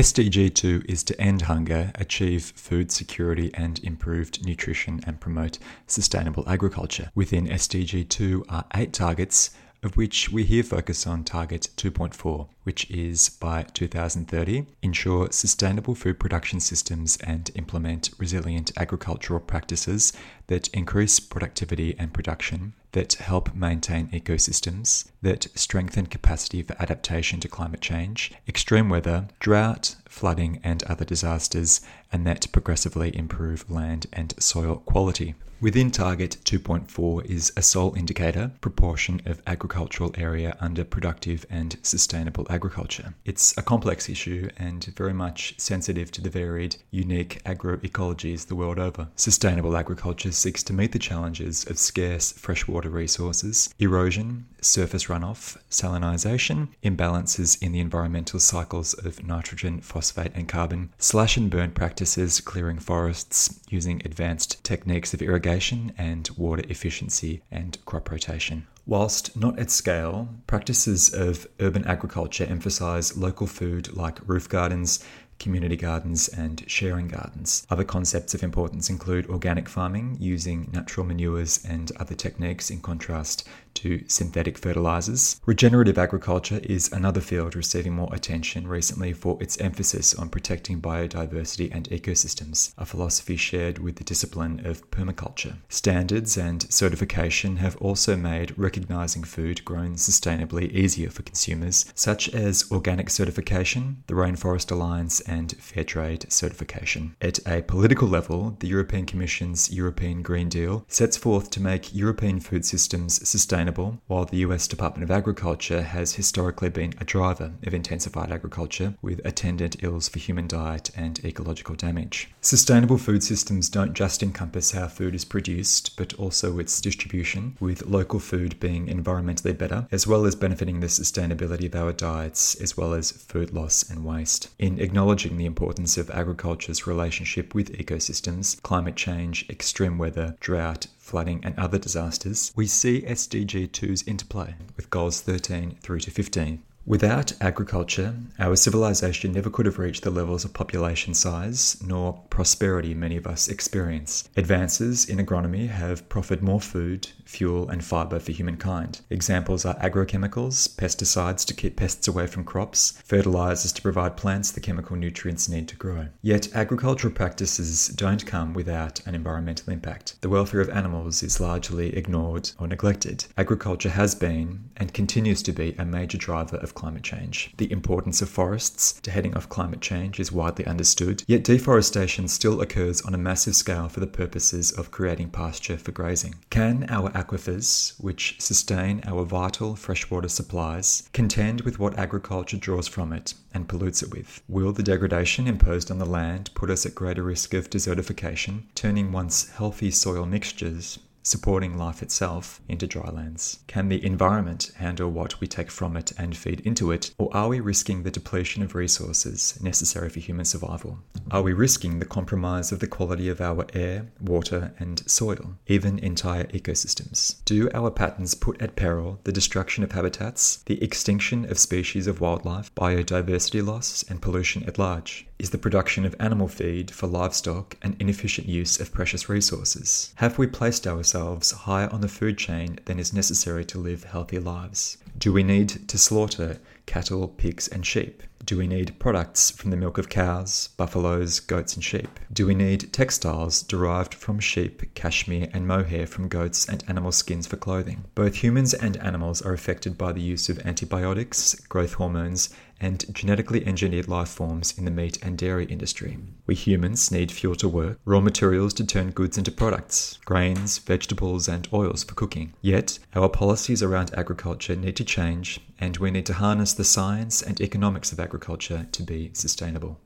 SDG 2 is to end hunger, achieve food security, and improved nutrition and promote sustainable agriculture. Within SDG 2 are eight targets of which we here focus on target 2.4, which is by 2030, ensure sustainable food production systems and implement resilient agricultural practices that increase productivity and production, that help maintain ecosystems, that strengthen capacity for adaptation to climate change, extreme weather, drought, flooding, and other disasters, and that progressively improve land and soil quality. Within Target 2.4 is a sole indicator, proportion of agricultural area under productive and sustainable agriculture. It's a complex issue and very much sensitive to the varied, unique agroecologies the world over. Sustainable agriculture seeks to meet the challenges of scarce freshwater resources, erosion, surface runoff, salinisation, imbalances in the environmental cycles of nitrogen, phosphate, and carbon, slash and burn practices, clearing forests using advanced techniques of irrigation and water efficiency and crop rotation. Whilst not at scale, practices of urban agriculture emphasise local food like roof gardens, community gardens, and sharing gardens. Other concepts of importance include organic farming using natural manures and other techniques in contrast to synthetic fertilizers. Regenerative agriculture is another field receiving more attention recently for its emphasis on protecting biodiversity and ecosystems, a philosophy shared with the discipline of permaculture. Standards and certification have also made recognizing food grown sustainably easier for consumers, such as organic certification, the Rainforest Alliance, and Fair Trade certification. At a political level, the European Commission's European Green Deal sets forth to make European food systems sustainable sustainable, while the US Department of Agriculture has historically been a driver of intensified agriculture with attendant ills for human diet and ecological damage. Sustainable food systems don't just encompass how food is produced, but also its distribution, with local food being environmentally better, as well as benefiting the sustainability of our diets, as well as food loss and waste. In acknowledging the importance of agriculture's relationship with ecosystems, climate change, extreme weather, drought, flooding, and other disasters, we see SDG 2's interplay with goals 13 through to 15. Without agriculture, our civilization never could have reached the levels of population size nor prosperity many of us experience. Advances in agronomy have proffered more food, fuel, and fiber for humankind. Examples are agrochemicals, pesticides to keep pests away from crops, fertilizers to provide plants the chemical nutrients need to grow. Yet, agricultural practices don't come without an environmental impact. The welfare of animals is largely ignored or neglected. Agriculture has been and continues to be a major driver of climate change. The importance of forests to heading off climate change is widely understood, yet deforestation still occurs on a massive scale for the purposes of creating pasture for grazing. Can our aquifers, which sustain our vital freshwater supplies, contend with what agriculture draws from it and pollutes it with? Will the degradation imposed on the land put us at greater risk of desertification, turning once healthy soil mixtures supporting life itself into drylands? Can the environment handle what we take from it and feed into it, or are we risking the depletion of resources necessary for human survival? Are we risking the compromise of the quality of our air, water, and soil, even entire ecosystems? Do our patterns put at peril the destruction of habitats, the extinction of species of wildlife, biodiversity loss, and pollution at large? Is the production of animal feed for livestock an inefficient use of precious resources? Have we placed ourselves higher on the food chain than is necessary to live healthy lives? Do we need to slaughter cattle, pigs, and sheep? Do we need products from the milk of cows, buffaloes, goats, and sheep? Do we need textiles derived from sheep, cashmere, and mohair from goats and animal skins for clothing? Both humans and animals are affected by the use of antibiotics, growth hormones, and genetically engineered life forms in the meat and dairy industry. We humans need fuel to work, raw materials to turn goods into products, grains, vegetables, and oils for cooking. Yet, our policies around agriculture need to change, and we need to harness the science and economics of agriculture to be sustainable.